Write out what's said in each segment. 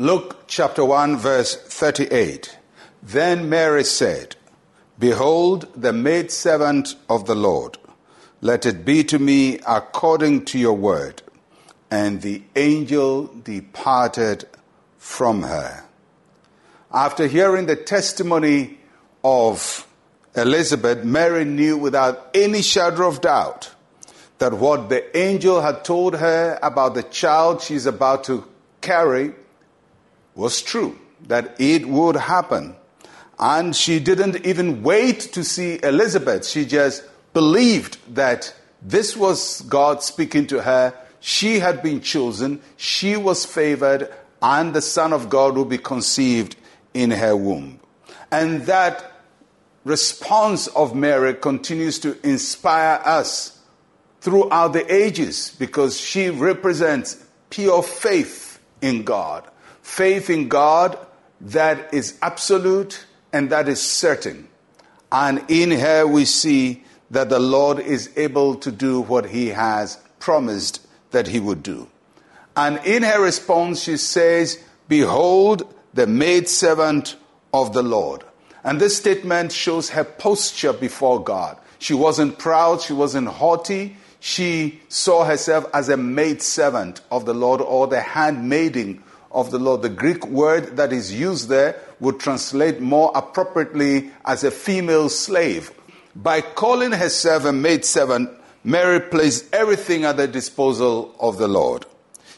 Luke chapter 1, verse 38. Then Mary said, Behold, the maidservant of the Lord. Let it be to me according to your word. And the angel departed from her. After hearing the testimony of Elizabeth, Mary knew without any shadow of doubt that what the angel had told her about the child she's about to carry was true, that it would happen. And she didn't even wait to see Elizabeth. She just believed that this was God speaking to her. She had been chosen, she was favored, and the Son of God would be conceived in her womb. And that response of Mary continues to inspire us throughout the ages because she represents pure faith in God. Faith in God that is absolute and that is certain. And in her we see that the Lord is able to do what he has promised that he would do. And in her response, she says, Behold, the maidservant of the Lord. And this statement shows her posture before God. She wasn't proud, she wasn't haughty. She saw herself as a maidservant of the Lord or the handmaiden of the Lord. The Greek word that is used there would translate more appropriately as a female slave. By calling herself a maidservant, Mary placed everything at the disposal of the Lord.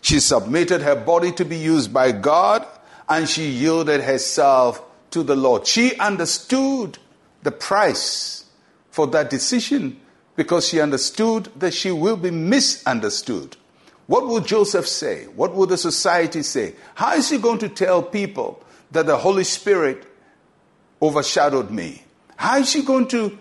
She submitted her body to be used by God and she yielded herself to the Lord. She understood the price for that decision because she understood that she will be misunderstood. What will Joseph say? What will the society say? How is he going to tell people that the Holy Spirit overshadowed me? How is she going to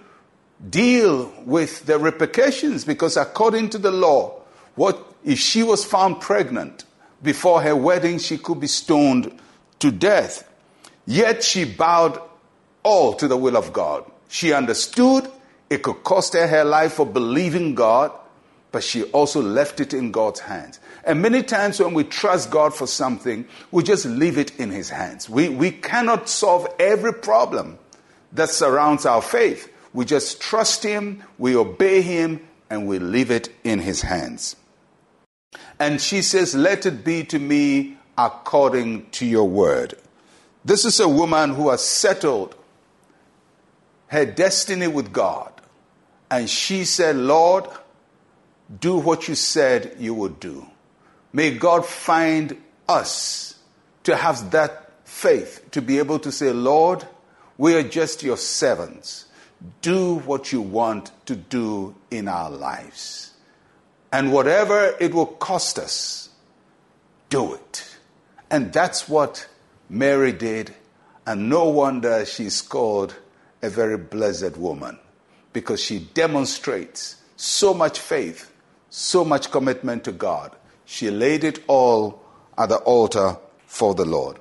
deal with the repercussions? Because according to the law, what if she was found pregnant before her wedding, she could be stoned to death. Yet she bowed all to the will of God. She understood it could cost her her life for believing God, but she also left it in God's hands. And many times when we trust God for something, we just leave it in His hands. We, we cannot solve every problem that surrounds our faith. We just trust Him, we obey Him, and we leave it in His hands. And she says, Let it be to me according to your word. This is a woman who has settled her destiny with God. And she said, Lord, do what you said you would do. May God find us to have that faith to be able to say, Lord, we are just your servants. Do what you want to do in our lives. And whatever it will cost us, do it. And that's what Mary did, and no wonder she's called a very blessed woman because she demonstrates so much faith, so much commitment to God. She laid it all at the altar for the Lord.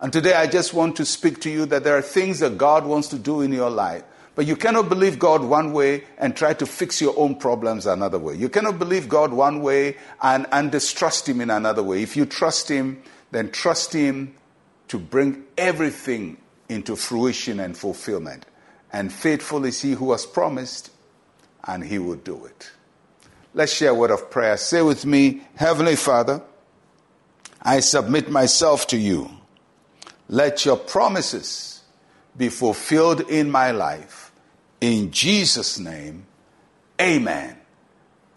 And today I just want to speak to you that there are things that God wants to do in your life. But you cannot believe God one way and try to fix your own problems another way. You cannot believe God one way and, and distrust Him in another way. If you trust Him, then trust Him to bring everything into fruition and fulfillment. And faithful is he who has promised, and he will do it. Let's share a word of prayer. Say with me, Heavenly Father, I submit myself to you. Let your promises be fulfilled in my life. In Jesus' name, amen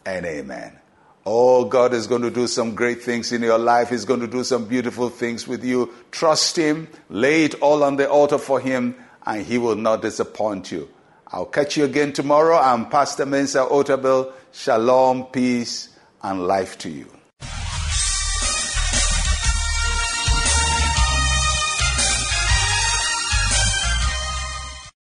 and amen. Oh, God is going to do some great things in your life. He's going to do some beautiful things with you. Trust Him, lay it all on the altar for Him, and He will not disappoint you. I'll catch you again tomorrow. I'm Pastor Mensa Otabil. Shalom, peace, and life to you.